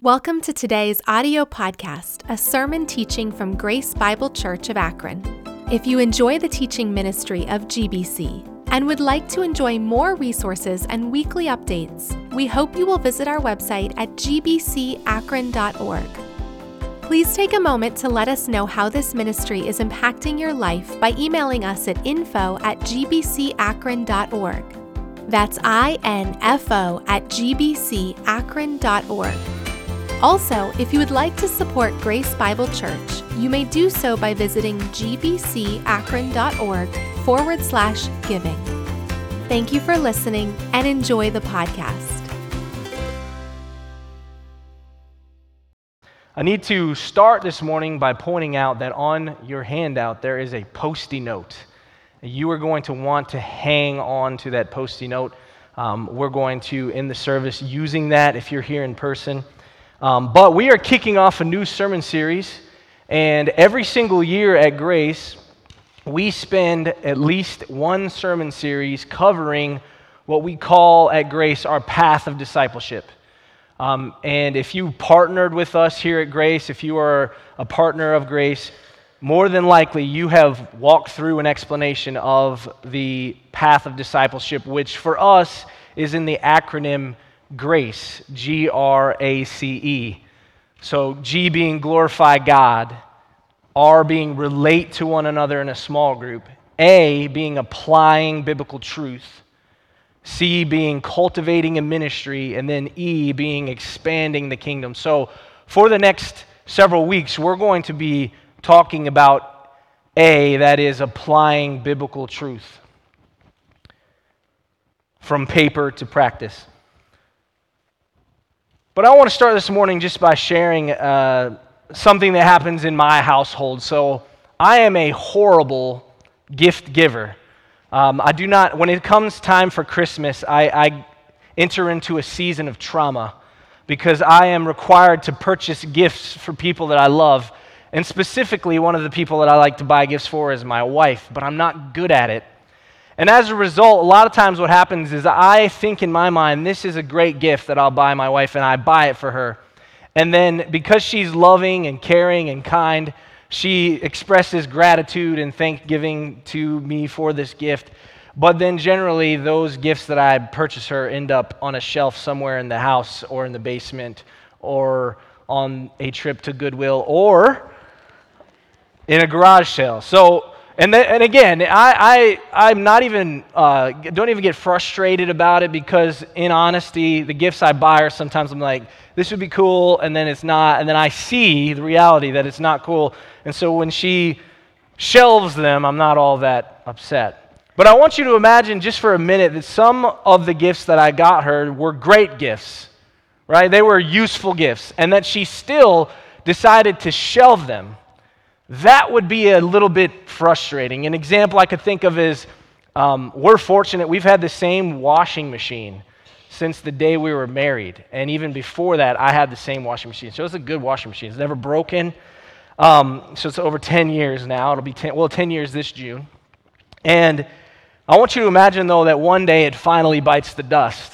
Welcome to today's audio podcast, a sermon teaching from Grace Bible Church of Akron. If you enjoy the teaching ministry of GBC and would like to enjoy more resources and weekly updates, we hope you will visit our website at gbcakron.org. Please take a moment to let us know how this ministry is impacting your life by emailing us at info at gbcakron.org. That's I-N-F-O at gbcakron.org. Also, if you would like to support Grace Bible Church, you may do so by visiting gbcakron.org forward slash giving. Thank you for listening and enjoy the podcast. I need to start this morning by pointing out that on your handout there is a post-it note. You are going to want to hang on to that post-it note. Um, we're going to end the service using that if you're here in person. Um, but we are kicking off a new sermon series, and every single year at Grace, we spend at least one sermon series covering what we call at Grace our path of discipleship. Um, and if you partnered with us here at Grace, if you are a partner of Grace, more than likely you have walked through an explanation of the path of discipleship, which for us is in the acronym GRACE, G R A C E. So, G being glorify God, R being relate to one another in a small group, A being applying biblical truth, C being cultivating a ministry, and then E being expanding the kingdom. So, for the next several weeks, we're going to be talking about A, that is applying biblical truth from paper to practice. But I want to start this morning just by sharing uh, something that happens in my household. So, I am a horrible gift giver. Um, I do not, when it comes time for Christmas, I, I enter into a season of trauma because I am required to purchase gifts for people that I love. And specifically, one of the people that I like to buy gifts for is my wife, but I'm not good at it. And as a result, a lot of times what happens is I think in my mind, this is a great gift that I'll buy my wife, and I buy it for her. And then because she's loving and caring and kind, she expresses gratitude and thanksgiving to me for this gift. But then generally, those gifts that I purchase her end up on a shelf somewhere in the house or in the basement or on a trip to Goodwill or in a garage sale. So and, then, and again, I, I, I'm not even, uh, don't even get frustrated about it because, in honesty, the gifts I buy are sometimes I'm like, this would be cool, and then it's not. And then I see the reality that it's not cool. And so when she shelves them, I'm not all that upset. But I want you to imagine just for a minute that some of the gifts that I got her were great gifts, right? They were useful gifts, and that she still decided to shelve them that would be a little bit frustrating. An example I could think of is um, we're fortunate, we've had the same washing machine since the day we were married. And even before that, I had the same washing machine. So it's a good washing machine. It's never broken. Um, so it's over 10 years now. It'll be 10, well, 10 years this June. And I want you to imagine, though, that one day it finally bites the dust.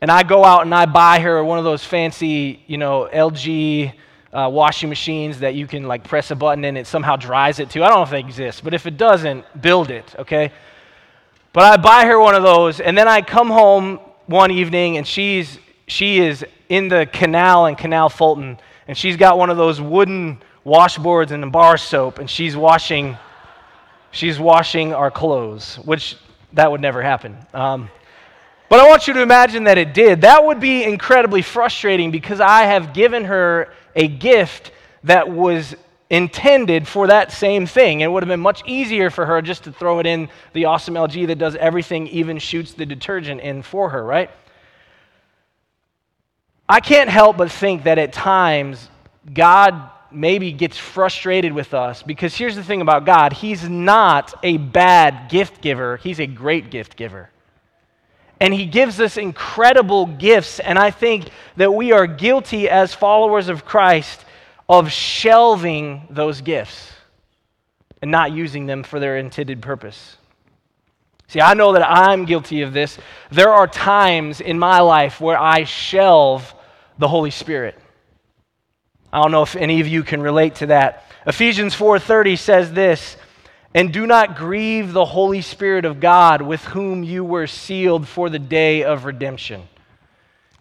And I go out and I buy her one of those fancy, you know, LG uh, washing machines that you can like press a button and it somehow dries it too. I don't know if they exist, but if it doesn't, build it, okay? But I buy her one of those, and then I come home one evening and she's she is in the canal in Canal Fulton, and she's got one of those wooden washboards and a bar soap, and she's washing she's washing our clothes, which that would never happen. Um, but I want you to imagine that it did. That would be incredibly frustrating because I have given her a gift that was intended for that same thing. It would have been much easier for her just to throw it in the awesome LG that does everything, even shoots the detergent in for her, right? I can't help but think that at times God maybe gets frustrated with us because here's the thing about God He's not a bad gift giver, He's a great gift giver. And he gives us incredible gifts. And I think that we are guilty as followers of Christ of shelving those gifts and not using them for their intended purpose. See, I know that I'm guilty of this. There are times in my life where I shelve the Holy Spirit. I don't know if any of you can relate to that. Ephesians 4:30 says this, "And do not grieve the Holy Spirit of God, with whom you were sealed for the day of redemption."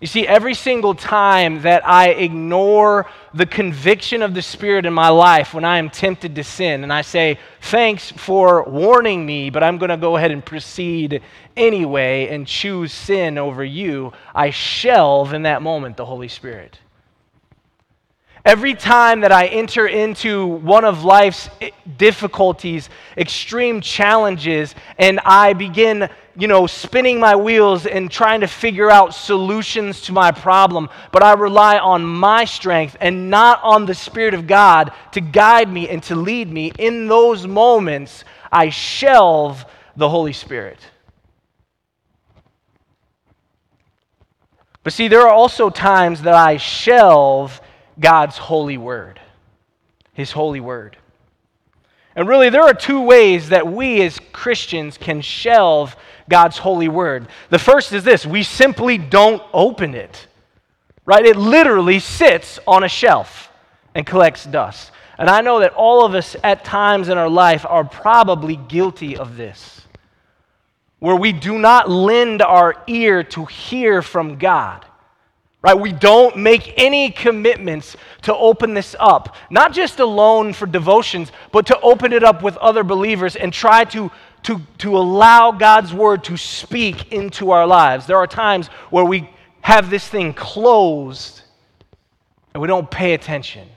You see, every single time that I ignore the conviction of the Spirit in my life when I am tempted to sin, and I say, Thanks for warning me, but I'm going to go ahead and proceed anyway and choose sin over you, I shelve in that moment the Holy Spirit. Every time that I enter into one of life's difficulties, extreme challenges, and I begin, you know, spinning my wheels and trying to figure out solutions to my problem, but I rely on my strength and not on the Spirit of God to guide me and to lead me, in those moments, I shelve the Holy Spirit. But see, there are also times that I shelve God's holy word, His holy word. And really, there are two ways that we as Christians can shelve God's holy word. The first is this we simply don't open it, right? It literally sits on a shelf and collects dust. And I know that all of us at times in our life are probably guilty of this, where we do not lend our ear to hear from God right? We don't make any commitments to open this up, not just alone for devotions, but to open it up with other believers and try to, to, to allow God's word to speak into our lives. There are times where we have this thing closed and we don't pay attention.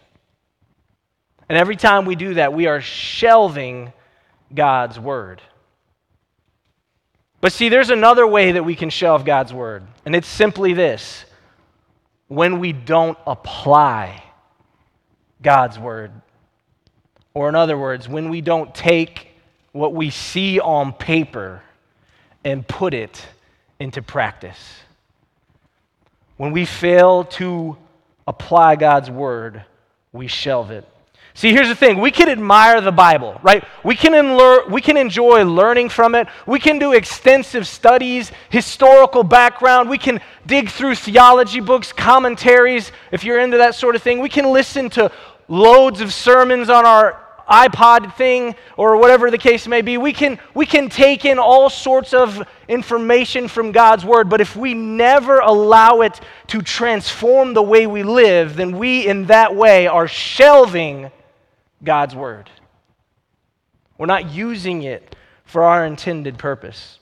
And every time we do that, we are shelving God's word. But see, there's another way that we can shelve God's word, and it's simply this when we don't apply God's word. Or, in other words, when we don't take what we see on paper and put it into practice. When we fail to apply God's word, we shelve it. See, here's the thing we can admire the Bible, right? We can, enlear, we can enjoy learning from it. We can do extensive studies, historical background. We can dig through theology books, commentaries, if you're into that sort of thing. We can listen to loads of sermons on our iPod thing or whatever the case may be. We can, we can take in all sorts of information from God's Word, but if we never allow it to transform the way we live, then we in that way are shelving God's word. We're not using it for our intended purpose.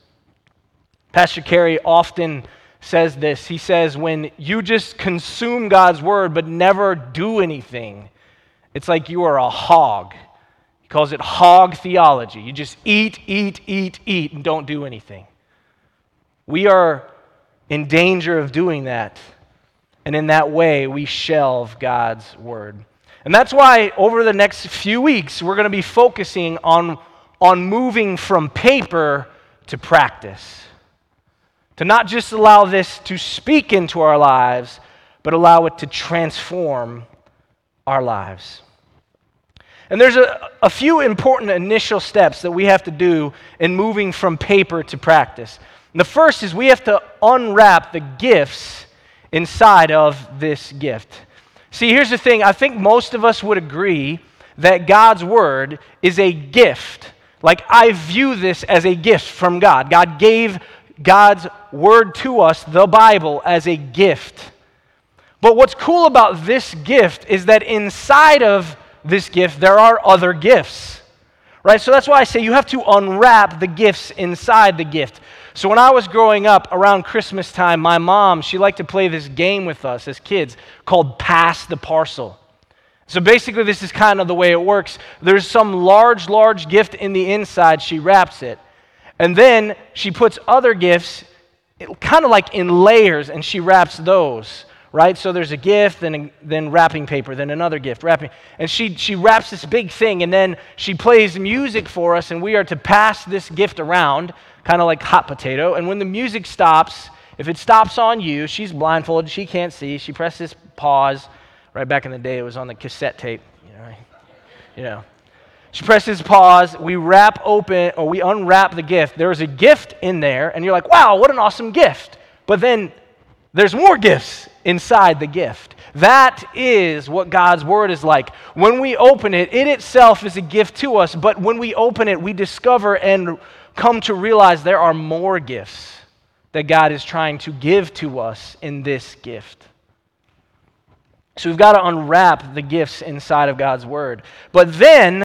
Pastor Carey often says this. He says, when you just consume God's word but never do anything, it's like you are a hog. He calls it hog theology. You just eat, eat, eat, eat, and don't do anything. We are in danger of doing that. And in that way, we shelve God's word. And that's why over the next few weeks, we're going to be focusing on, on moving from paper to practice. To not just allow this to speak into our lives, but allow it to transform our lives. And there's a, a few important initial steps that we have to do in moving from paper to practice. And the first is we have to unwrap the gifts inside of this gift. See, here's the thing I think most of us would agree that God's word is a gift. Like, I view this as a gift from God. God gave God's word to us, the Bible, as a gift. But what's cool about this gift is that inside of this gift, there are other gifts. Right? So that's why I say you have to unwrap the gifts inside the gift. So when I was growing up around Christmas time, my mom, she liked to play this game with us as kids called Pass the Parcel. So basically, this is kind of the way it works. There's some large, large gift in the inside, she wraps it. And then she puts other gifts kind of like in layers and she wraps those right? So there's a gift, then, then wrapping paper, then another gift, wrapping. And she, she wraps this big thing, and then she plays music for us, and we are to pass this gift around, kind of like hot potato. And when the music stops, if it stops on you, she's blindfolded, she can't see, she presses pause. Right back in the day, it was on the cassette tape, you know. You know. She presses pause. We wrap open, or we unwrap the gift. There is a gift in there, and you're like, wow, what an awesome gift. But then there's more gifts inside the gift. That is what God's Word is like. When we open it, it itself is a gift to us, but when we open it, we discover and come to realize there are more gifts that God is trying to give to us in this gift. So we've got to unwrap the gifts inside of God's Word. But then,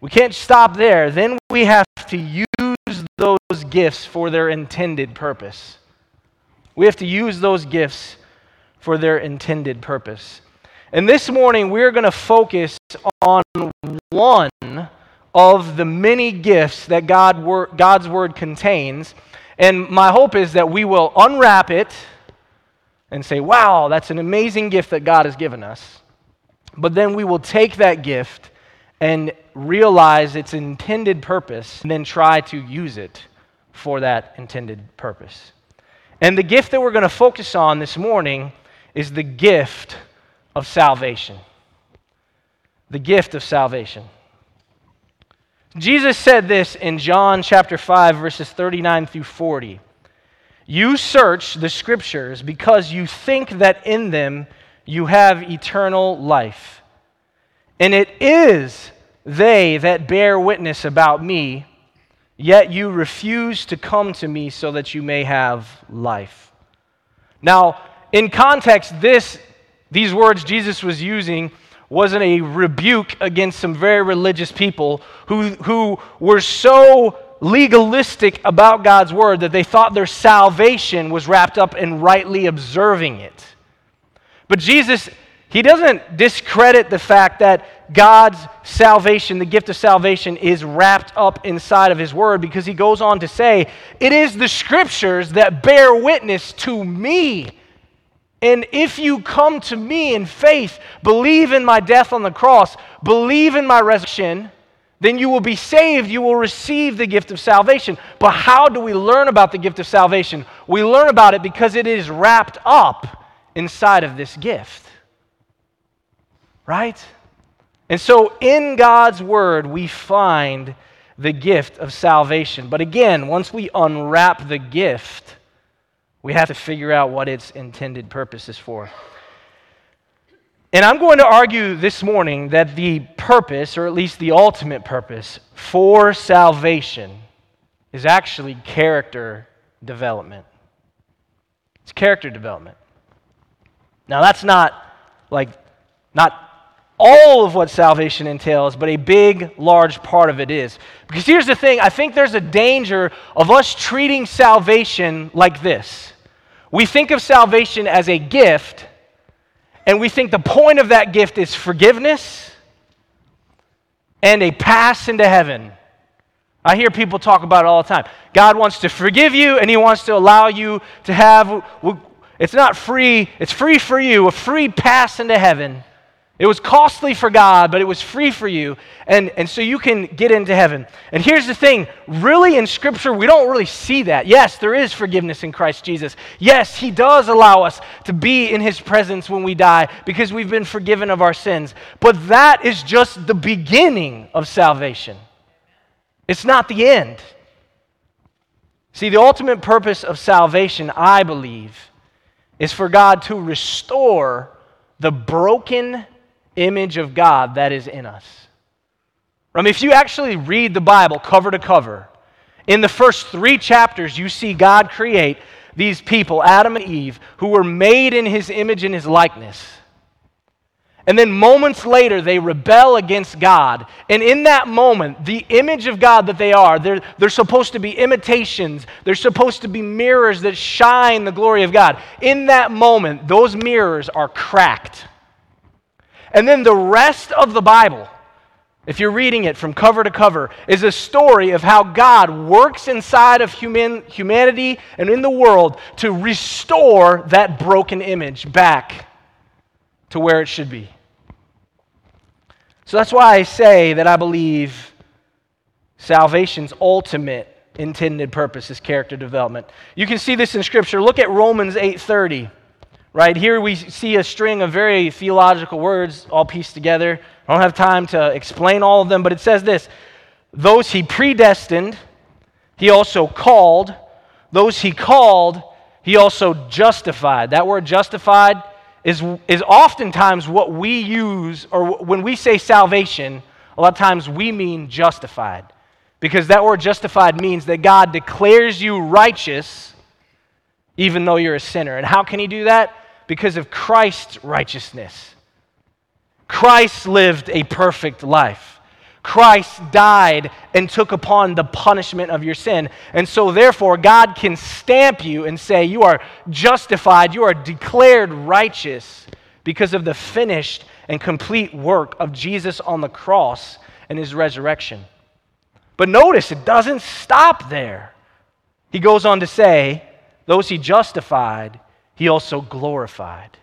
we can't stop there. Then we have to use those gifts for their intended purpose. We have to use those gifts for their intended purpose. And this morning, we're going to focus on one of the many gifts that God, God's Word contains. And my hope is that we will unwrap it and say, wow, that's an amazing gift that God has given us. But then we will take that gift and realize its intended purpose and then try to use it for that intended purpose. And the gift that we're going to focus on this morning is the gift of salvation. The gift of salvation. Jesus said this in John chapter 5, verses 39 through 40. You search the scriptures because you think that in them you have eternal life. And it is they that bear witness about me, yet you refuse to come to me so that you may have life. Now, in context, this, these words Jesus was using wasn't a rebuke against some very religious people who, who were so legalistic about God's word that they thought their salvation was wrapped up in rightly observing it. But Jesus, he doesn't discredit the fact that God's salvation, the gift of salvation, is wrapped up inside of his word because he goes on to say, It is the scriptures that bear witness to me. And if you come to me in faith, believe in my death on the cross, believe in my resurrection, then you will be saved. You will receive the gift of salvation. But how do we learn about the gift of salvation? We learn about it because it is wrapped up inside of this gift. Right? And so in God's word, we find the gift of salvation. But again, once we unwrap the gift, we have to figure out what its intended purpose is for. And I'm going to argue this morning that the purpose, or at least the ultimate purpose, for salvation is actually character development. It's character development. Now, that's not like, not all of what salvation entails, but a big, large part of it is. Because here's the thing I think there's a danger of us treating salvation like this. We think of salvation as a gift and we think the point of that gift is forgiveness and a pass into heaven. I hear people talk about it all the time. God wants to forgive you and He wants to allow you to have, it's not free, it's free for you, a free pass into heaven. It was costly for God, but it was free for you. And, and so you can get into heaven. And here's the thing really, in Scripture, we don't really see that. Yes, there is forgiveness in Christ Jesus. Yes, He does allow us to be in His presence when we die because we've been forgiven of our sins. But that is just the beginning of salvation, it's not the end. See, the ultimate purpose of salvation, I believe, is for God to restore the broken image of God that is in us. I mean, if you actually read the Bible cover to cover, in the first three chapters, you see God create these people, Adam and Eve, who were made in his image and his likeness. And then moments later, they rebel against God. And in that moment, the image of God that they are, they're, they're supposed to be imitations. They're supposed to be mirrors that shine the glory of God. In that moment, those mirrors are cracked. And then the rest of the Bible, if you're reading it from cover to cover, is a story of how God works inside of human, humanity and in the world to restore that broken image back to where it should be. So that's why I say that I believe salvation's ultimate intended purpose is character development. You can see this in scripture. Look at Romans 8:30. Right here, we see a string of very theological words all pieced together. I don't have time to explain all of them, but it says this Those he predestined, he also called. Those he called, he also justified. That word justified is, is oftentimes what we use, or when we say salvation, a lot of times we mean justified. Because that word justified means that God declares you righteous even though you're a sinner. And how can He do that? Because of Christ's righteousness. Christ lived a perfect life. Christ died and took upon the punishment of your sin. And so, therefore, God can stamp you and say, You are justified, you are declared righteous because of the finished and complete work of Jesus on the cross and his resurrection. But notice, it doesn't stop there. He goes on to say, Those he justified, he also glorified.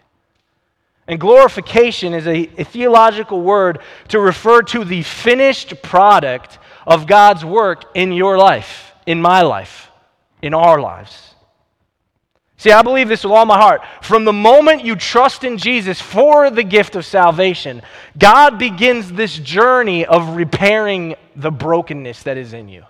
And glorification is a, a, theological word to refer to the finished product of God's work in your life, in my life, in our lives. See, I believe this with all my heart. From the moment you trust in Jesus for the gift of salvation, God begins this journey of repairing the brokenness that is in you,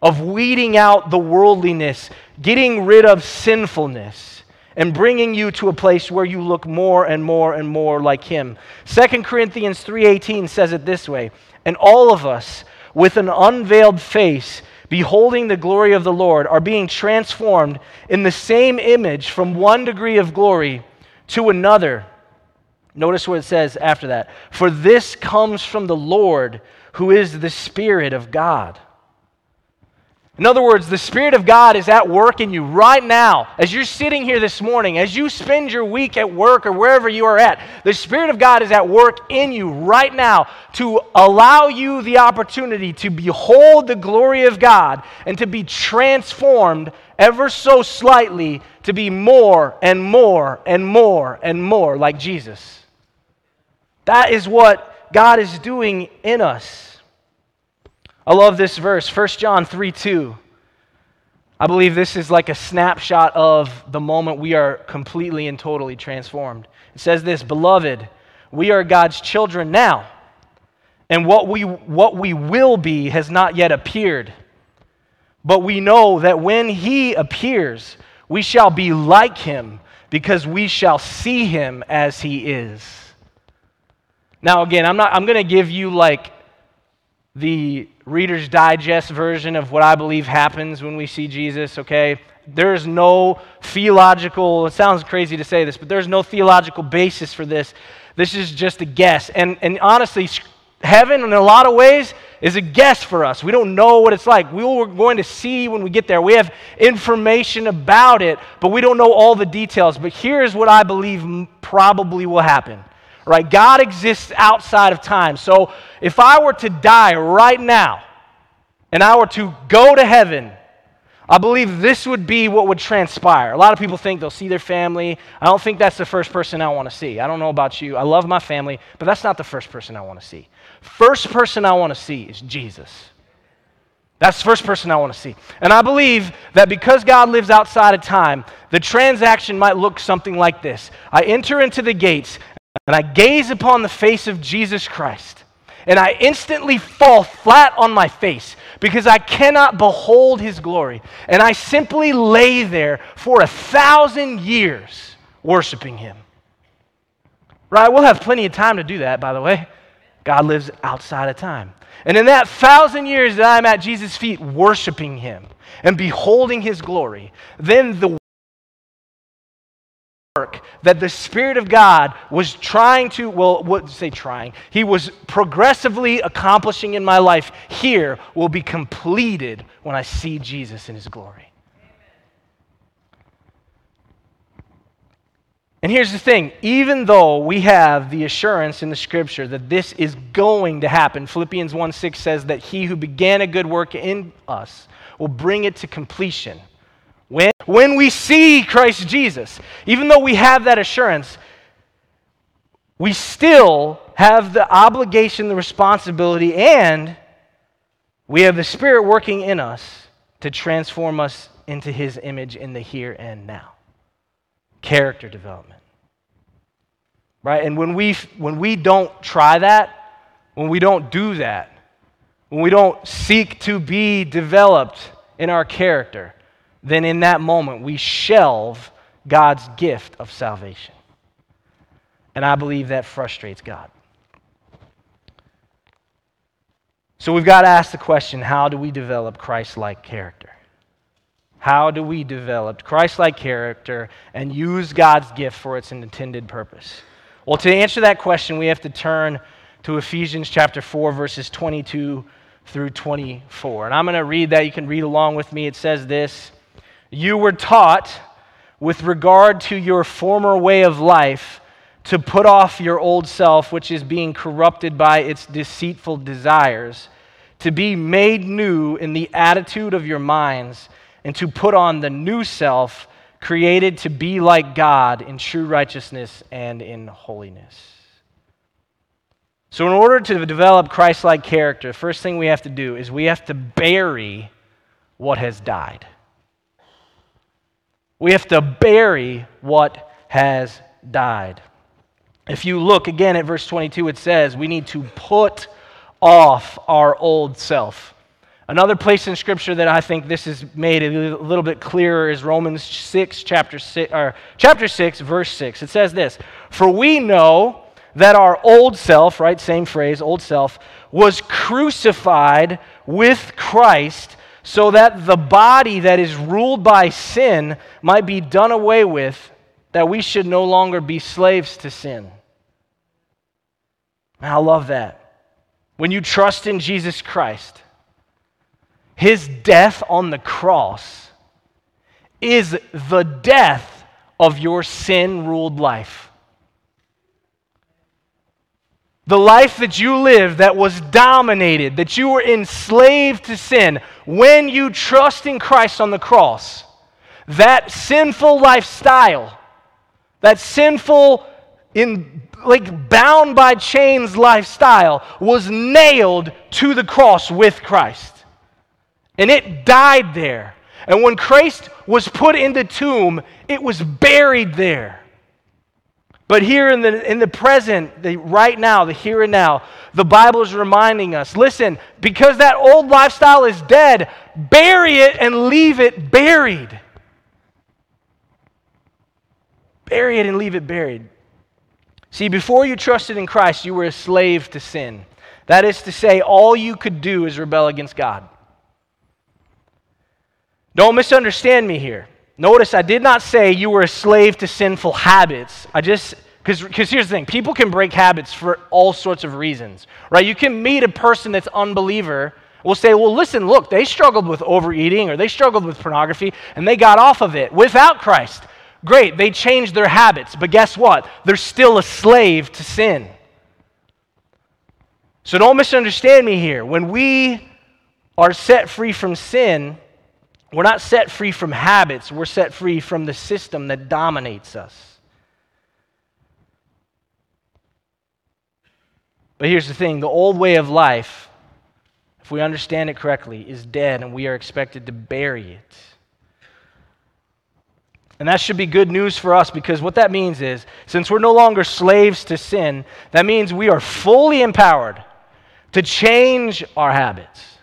of weeding out the worldliness, getting rid of sinfulness and bringing you to a place where you look more and more and more like him. 2 Corinthians 3:18 says it this way, and all of us with an unveiled face beholding the glory of the Lord are being transformed in the same image from one degree of glory to another. Notice what it says after that. For this comes from the Lord who is the spirit of God. In other words, the Spirit of God is at work in you right now. As you're sitting here this morning, as you spend your week at work or wherever you are at, the Spirit of God is at work in you right now to allow you the opportunity to behold the glory of God and to be transformed ever so slightly to be more and more and more and more like Jesus. That is what God is doing in us. I love this verse, 1 John 3 2. I believe this is like a snapshot of the moment we are completely and totally transformed. It says this Beloved, we are God's children now, and what we, what we will be has not yet appeared. But we know that when He appears, we shall be like Him, because we shall see Him as He is. Now, again, I'm, not, I'm going to give you like the Reader's Digest version of what I believe happens when we see Jesus, okay? There's no theological, it sounds crazy to say this, but there's no theological basis for this. This is just a guess. And, and honestly, heaven, in a lot of ways, is a guess for us. We don't know what it's like. We are going to see when we get there. We have information about it, but we don't know all the details. But here's what I believe probably will happen right? God exists outside of time. So if I were to die right now and I were to go to heaven, I believe this would be what would transpire. A lot of people think they'll see their family. I don't think that's the first person I want to see. I don't know about you. I love my family, but that's not the first person I want to see. First person I want to see is Jesus. That's the first person I want to see. And I believe that because God lives outside of time, the transaction might look something like this I enter into the gates, and I gaze upon the face of Jesus Christ, and I instantly fall flat on my face because I cannot behold his glory. And I simply lay there for a thousand years worshiping him. Right? We'll have plenty of time to do that, by the way. God lives outside of time. And in that thousand years that I'm at Jesus' feet worshiping him and beholding his glory, then the work that the Spirit of God was trying to, well, what say trying? He was progressively accomplishing in my life here will be completed when I see Jesus in His glory. And here's the thing even though we have the assurance in the scripture that this is going to happen, Philippians 1 6 says that he who began a good work in us will bring it to completion. When, when we see Christ Jesus, even though we have that assurance, we still have the obligation, the responsibility, and we have the Spirit working in us to transform us into His image in the here and now. Character development. Right? And when we, when we don't try that, when we don't do that, when we don't seek to be developed in our character, then in that moment we shelve God's gift of salvation. And I believe that frustrates God. So we've got to ask the question how do we develop Christ like character? How do we develop Christ like character and use God's gift for its intended purpose? Well, to answer that question, we have to turn to Ephesians chapter 4, verses 22 through 24. And I'm going to read that. You can read along with me. It says this You were taught with regard to your former way of life to put off your old self, which is being corrupted by its deceitful desires, to be made new in the attitude of your minds and to put on the new self, created to be like God in true righteousness and in holiness. So, in order to develop Christ like character, first thing we have to do is we have to bury what has died. We have to bury what has died. If you look again at verse 22, it says we need to put off our old self. Another place in Scripture that I think this is made a little bit clearer is Romans 6, chapter 6, or chapter 6, verse 6. It says this For we know that our old self, right, same phrase, old self, was crucified with Christ so that the body that is ruled by sin might be done away with, that we should no longer be slaves to sin. And I love that. When you trust in Jesus Christ, his death on the cross is the death of your sin ruled life. The life that you lived that was dominated, that you were enslaved to sin, when you trust in Christ on the cross, that sinful lifestyle, that sinful, in, like bound by chains lifestyle, was nailed to the cross with Christ and it died there. And when Christ was put in the tomb, it was buried there. But here in the, in the present, the right now, the here and now, the Bible is reminding us listen, because that old lifestyle is dead, bury it and leave it buried. Bury it and leave it buried. See, before you trusted in Christ, you were a slave to sin. That is to say, all you could do is rebel against God. Don't misunderstand me here. Notice I did not say you were a slave to sinful habits. I just, because here's the thing people can break habits for all sorts of reasons, right? You can meet a person that's unbeliever. We'll say, well, listen, look, they struggled with overeating or they struggled with pornography and they got off of it without Christ. Great, they changed their habits, but guess what? They're still a slave to sin. So don't misunderstand me here. When we are set free from sin, we're not set free from habits, we're set free from the system that dominates us. But here's the thing the old way of life, if we understand it correctly, is dead and we are expected to bury it. And that should be good news for us because what that means is, since we're no longer slaves to sin, that means we are fully empowered to change our habits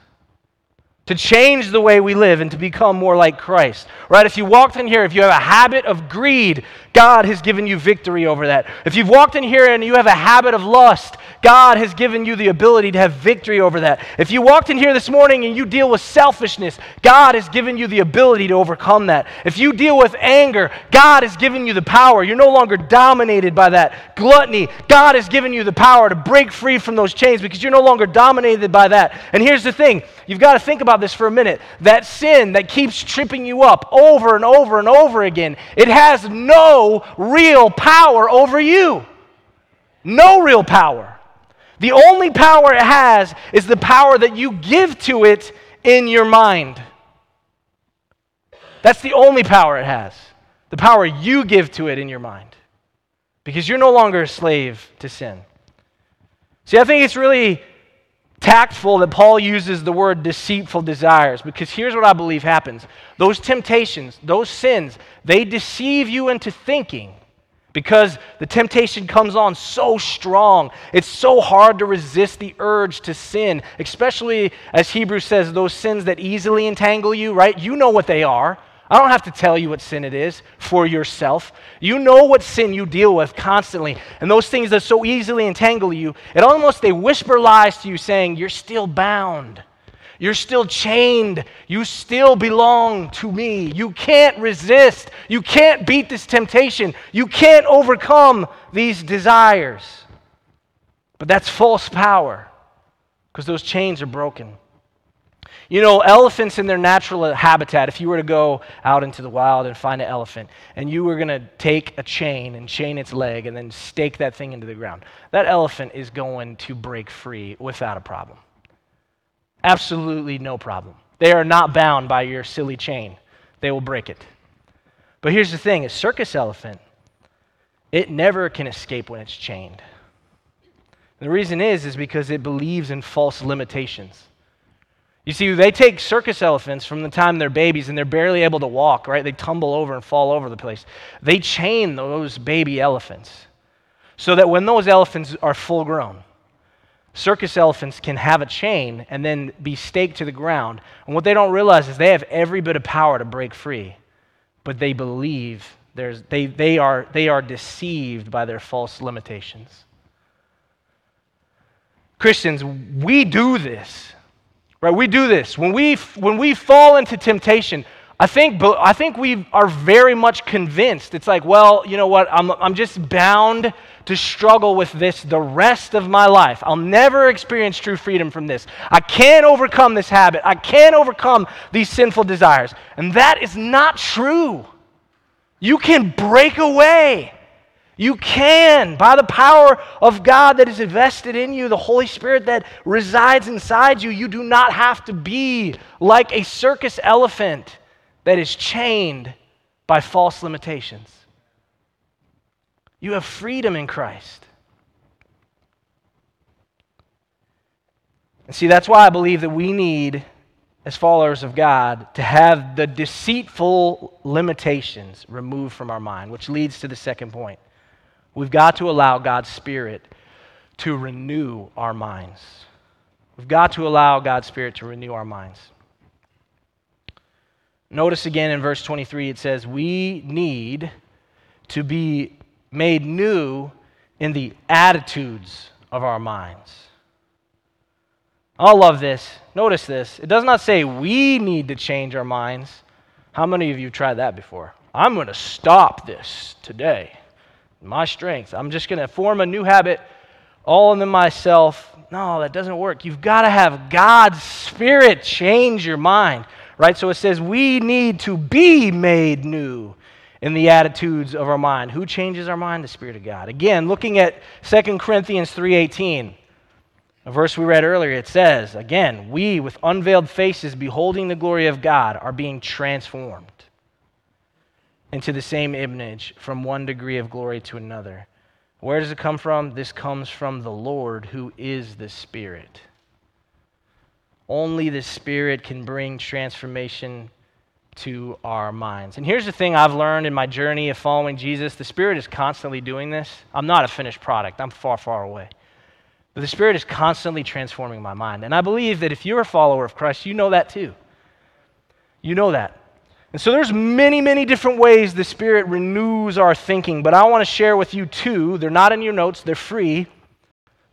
to change the way we live and to become more like Christ. Right? If you walked in here, if you have a habit of greed, God has given you victory over that. If you've walked in here and you have a habit of lust, God has given you the ability to have victory over that. If you walked in here this morning and you deal with selfishness, God has given you the ability to overcome that. If you deal with anger, God has given you the power. You're no longer dominated by that. Gluttony, God has given you the power to break free from those chains because you're no longer dominated by that. And here's the thing you've got to think about this for a minute. That sin that keeps tripping you up over and over and over again, it has no real power over you. No real power. The only power it has is the power that you give to it in your mind. That's the only power it has. The power you give to it in your mind. Because you're no longer a slave to sin. See, I think it's really tactful that Paul uses the word deceitful desires because here's what I believe happens. Those temptations, those sins, they deceive you into thinking because the temptation comes on so strong. It's so hard to resist the urge to sin, especially as Hebrews says, those sins that easily entangle you, right? You know what they are. I don't have to tell you what sin it is for yourself. You know what sin you deal with constantly. And those things that so easily entangle you, it almost they whisper lies to you saying, You're still bound. You're still chained. You still belong to me. You can't resist. You can't beat this temptation. You can't overcome these desires. But that's false power because those chains are broken. You know, elephants in their natural habitat, if you were to go out into the wild and find an elephant, and you were going to take a chain and chain its leg and then stake that thing into the ground, that elephant is going to break free without a problem. Absolutely no problem. They are not bound by your silly chain, they will break it. But here's the thing a circus elephant, it never can escape when it's chained. And the reason is, is because it believes in false limitations. You see, they take circus elephants from the time they're babies and they're barely able to walk, right? They tumble over and fall over the place. They chain those baby elephants so that when those elephants are full grown, circus elephants can have a chain and then be staked to the ground. And what they don't realize is they have every bit of power to break free, but they believe there's, they, they, are, they are deceived by their false limitations. Christians, we do this. Right? We do this. When we, when we fall into temptation, I think, I think we are very much convinced. It's like, well, you know what? I'm, I'm just bound to struggle with this the rest of my life. I'll never experience true freedom from this. I can't overcome this habit. I can't overcome these sinful desires. And that is not true. You can break away. You can, by the power of God that is invested in you, the Holy Spirit that resides inside you, you do not have to be like a circus elephant that is chained by false limitations. You have freedom in Christ. And see, that's why I believe that we need, as followers of God, to have the deceitful limitations removed from our mind, which leads to the second point. We've got to allow God's Spirit to renew our minds. We've got to allow God's Spirit to renew our minds. Notice again in verse 23, it says, We need to be made new in the attitudes of our minds. I love this. Notice this. It does not say we need to change our minds. How many of you tried that before? I'm going to stop this today my strength. I'm just going to form a new habit all in myself. No, that doesn't work. You've got to have God's Spirit change your mind, right? So it says we need to be made new in the attitudes of our mind. Who changes our mind? The Spirit of God. Again, looking at 2 Corinthians 3:18, a verse we read earlier, it says, again, we with unveiled faces beholding the glory of God are being transformed into the same image from one degree of glory to another. Where does it come from? This comes from the Lord who is the Spirit. Only the Spirit can bring transformation to our minds. And here's the thing I've learned in my journey of following Jesus the Spirit is constantly doing this. I'm not a finished product, I'm far, far away. But the Spirit is constantly transforming my mind. And I believe that if you're a follower of Christ, you know that too. You know that. And so there's many, many different ways the Spirit renews our thinking, but I want to share with you two. They're not in your notes, they're free,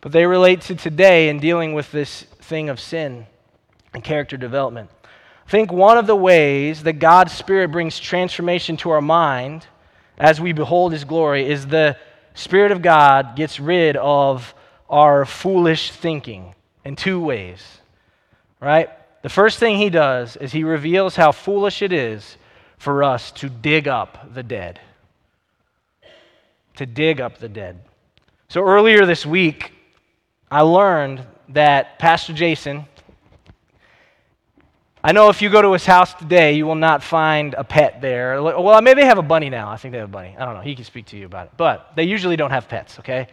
but they relate to today in dealing with this thing of sin and character development. I think one of the ways that God's Spirit brings transformation to our mind as we behold His glory is the Spirit of God gets rid of our foolish thinking in two ways, right? The first thing he does is he reveals how foolish it is for us to dig up the dead. To dig up the dead. So earlier this week, I learned that Pastor Jason, I know if you go to his house today, you will not find a pet there. Well, maybe they have a bunny now. I think they have a bunny. I don't know. He can speak to you about it. But they usually don't have pets, okay?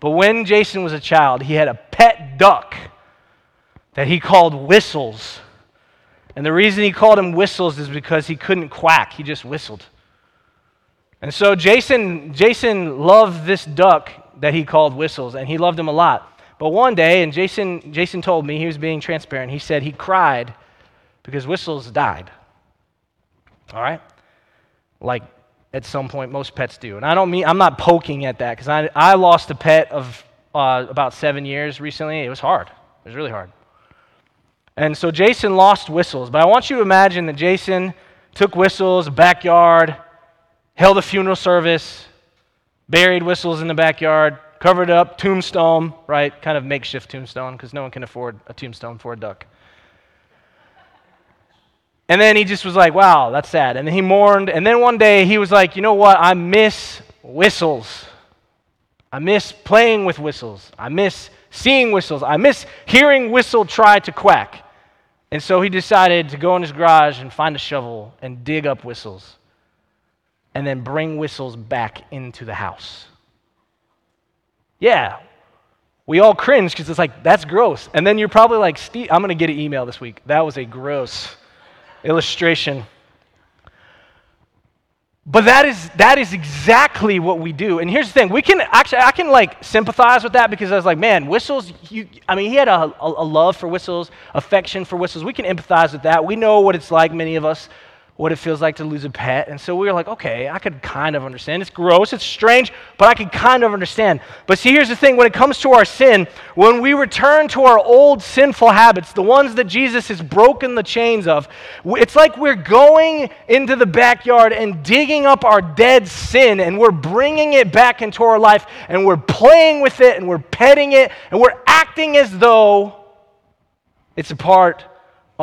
But when Jason was a child, he had a pet duck that he called Whistles. And the reason he called him Whistles is because he couldn't quack, he just whistled. And so Jason, Jason loved this duck that he called Whistles, and he loved him a lot. But one day, and Jason, Jason told me, he was being transparent, he said he cried because Whistles died. All right? Like at some point, most pets do. And I don't mean, I'm not poking at that because I, I lost a pet of uh, about seven years recently. It was hard, it was really hard. And so Jason lost whistles, but I want you to imagine that Jason took whistles, backyard, held a funeral service, buried whistles in the backyard, covered up, tombstone, right? Kind of makeshift tombstone because no one can afford a tombstone for a duck. And then he just was like, wow, that's sad. And then he mourned. And then one day he was like, you know what? I miss whistles. I miss playing with whistles. I miss seeing whistles. I miss hearing whistle try to quack. And so he decided to go in his garage and find a shovel and dig up whistles and then bring whistles back into the house. Yeah, we all cringe because it's like, that's gross. And then you're probably like, Steve, I'm going to get an email this week. That was a gross illustration. But that is, that is exactly what we do. And here's the thing we can actually, I can like sympathize with that because I was like, man, whistles, you, I mean, he had a, a, a love for whistles, affection for whistles. We can empathize with that. We know what it's like, many of us, what it feels like to lose a pet. And so we were like, okay, I could kind of understand. It's gross, it's strange, but I could kind of understand. But see, here's the thing when it comes to our sin, when we return to our old sinful habits, the ones that Jesus has broken the chains of, it's like we're going into the backyard and digging up our dead sin and we're bringing it back into our life and we're playing with it and we're petting it and we're acting as though it's a part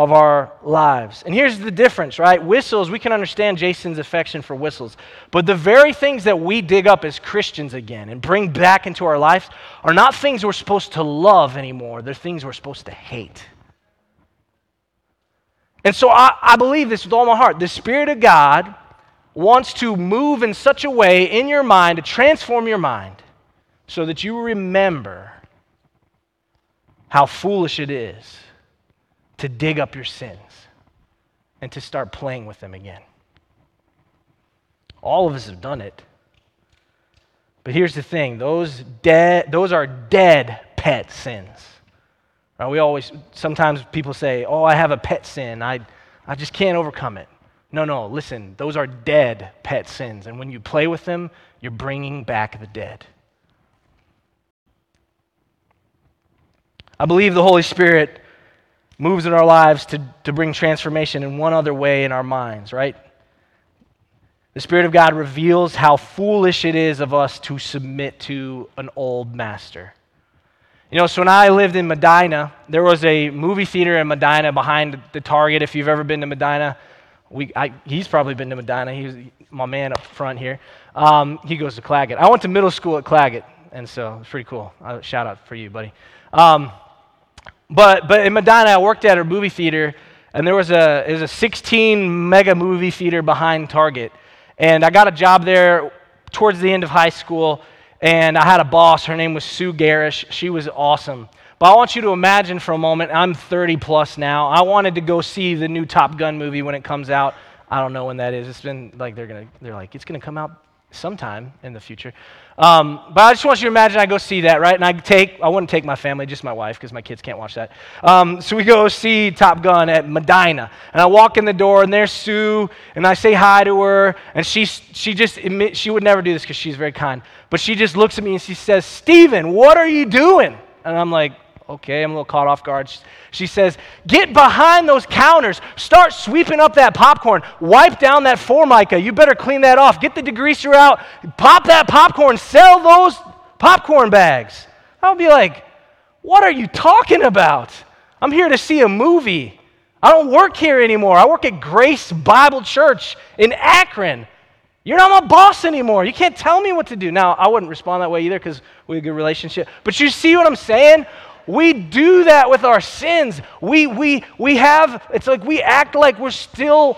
of our lives. And here's the difference, right? Whistles, we can understand Jason's affection for whistles. But the very things that we dig up as Christians again and bring back into our lives are not things we're supposed to love anymore, they're things we're supposed to hate. And so I, I believe this with all my heart. The Spirit of God wants to move in such a way in your mind to transform your mind so that you remember how foolish it is to dig up your sins and to start playing with them again. All of us have done it. But here's the thing those, dead, those are dead pet sins. Right? We always, sometimes people say, Oh, I have a pet sin. I, I just can't overcome it. No, no, listen, those are dead pet sins. And when you play with them, you're bringing back the dead. I believe the Holy Spirit moves in our lives to, to bring transformation in one other way in our minds, right? The Spirit of God reveals how foolish it is of us to submit to an old master. You know, so when I lived in Medina, there was a movie theater in Medina behind the Target. If you've ever been to Medina, we, I, he's probably been to Medina. He's my man up front here. Um, he goes to Claggett. I went to middle school at Claggett, and so it's pretty cool. Uh, shout out for you, buddy. Um, but, but in Medina, I worked at a movie theater, and there was a, it was a 16 mega movie theater behind Target. And I got a job there towards the end of high school, and I had a boss. Her name was Sue Garish. She was awesome. But I want you to imagine for a moment, I'm 30 plus now. I wanted to go see the new Top Gun movie when it comes out. I don't know when that is. It's been like they're gonna they're like it's gonna come out sometime in the future. Um, but I just want you to imagine I go see that, right? And I take, I wouldn't take my family, just my wife, because my kids can't watch that. Um, so we go see Top Gun at Medina. And I walk in the door, and there's Sue, and I say hi to her. And she, she just, admit, she would never do this because she's very kind. But she just looks at me and she says, Steven, what are you doing? And I'm like, Okay, I'm a little caught off guard. She says, Get behind those counters. Start sweeping up that popcorn. Wipe down that formica. You better clean that off. Get the degreaser out. Pop that popcorn. Sell those popcorn bags. I would be like, What are you talking about? I'm here to see a movie. I don't work here anymore. I work at Grace Bible Church in Akron. You're not my boss anymore. You can't tell me what to do. Now, I wouldn't respond that way either because we have a good relationship. But you see what I'm saying? We do that with our sins. We, we, we have, it's like we act like we're still,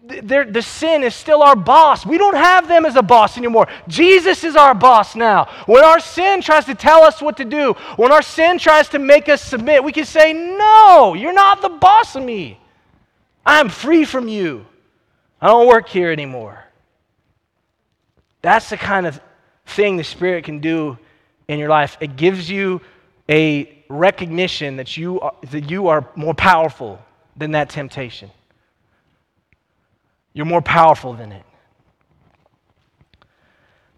the sin is still our boss. We don't have them as a boss anymore. Jesus is our boss now. When our sin tries to tell us what to do, when our sin tries to make us submit, we can say, No, you're not the boss of me. I'm free from you. I don't work here anymore. That's the kind of thing the Spirit can do in your life. It gives you a recognition that you are, that you are more powerful than that temptation. You're more powerful than it.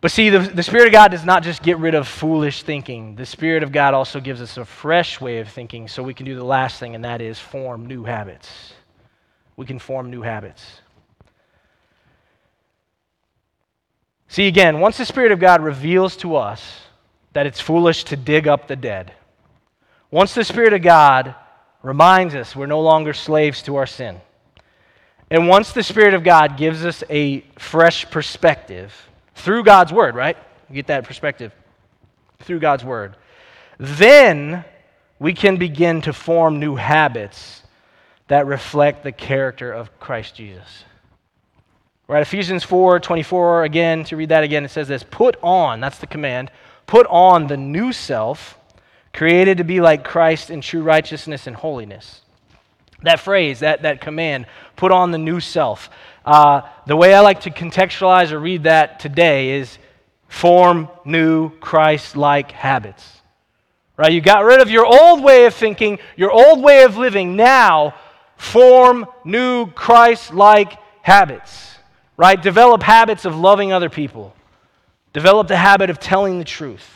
But see, the, the Spirit of God does not just get rid of foolish thinking. The Spirit of God also gives us a fresh way of thinking so we can do the last thing, and that is form new habits. We can form new habits. See, again, once the Spirit of God reveals to us that it's foolish to dig up the dead, once the Spirit of God reminds us we're no longer slaves to our sin, and once the Spirit of God gives us a fresh perspective, through God's word, right? You get that perspective through God's word. Then we can begin to form new habits that reflect the character of Christ Jesus. Right, Ephesians 4 24, again, to read that again, it says this Put on, that's the command, put on the new self, created to be like Christ in true righteousness and holiness. That phrase, that, that command, put on the new self. Uh, the way I like to contextualize or read that today is form new Christ like habits. Right? You got rid of your old way of thinking, your old way of living. Now, form new Christ like habits. Right? Develop habits of loving other people. Develop the habit of telling the truth.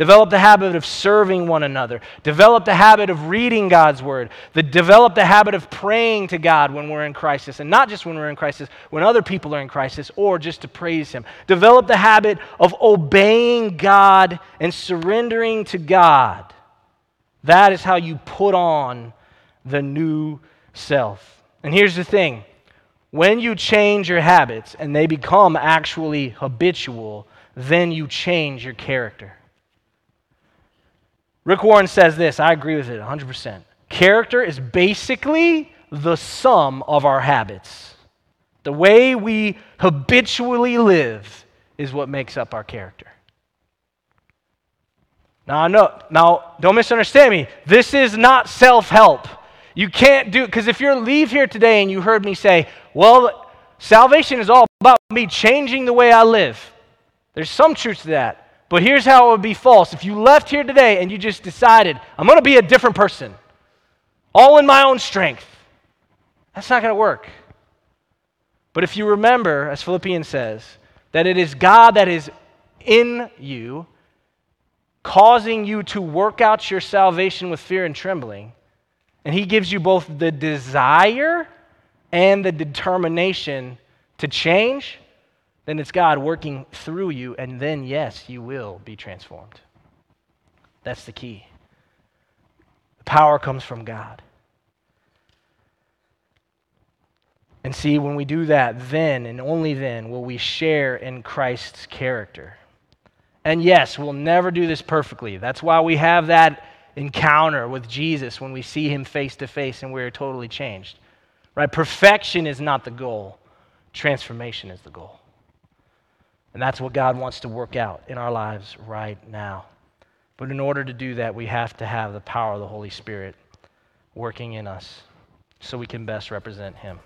Develop the habit of serving one another. Develop the habit of reading God's word. The, develop the habit of praying to God when we're in crisis. And not just when we're in crisis, when other people are in crisis, or just to praise Him. Develop the habit of obeying God and surrendering to God. That is how you put on the new self. And here's the thing when you change your habits and they become actually habitual, then you change your character. Rick Warren says this, I agree with it 100%. Character is basically the sum of our habits. The way we habitually live is what makes up our character. Now, no, now don't misunderstand me. This is not self-help. You can't do because if you leave here today and you heard me say, "Well, salvation is all about me changing the way I live." There's some truth to that. But here's how it would be false. If you left here today and you just decided, I'm going to be a different person, all in my own strength, that's not going to work. But if you remember, as Philippians says, that it is God that is in you, causing you to work out your salvation with fear and trembling, and He gives you both the desire and the determination to change, then it's God working through you, and then, yes, you will be transformed. That's the key. The power comes from God. And see, when we do that, then and only then will we share in Christ's character. And yes, we'll never do this perfectly. That's why we have that encounter with Jesus when we see him face to face and we're totally changed. Right? Perfection is not the goal, transformation is the goal. And that's what God wants to work out in our lives right now. But in order to do that, we have to have the power of the Holy Spirit working in us so we can best represent Him.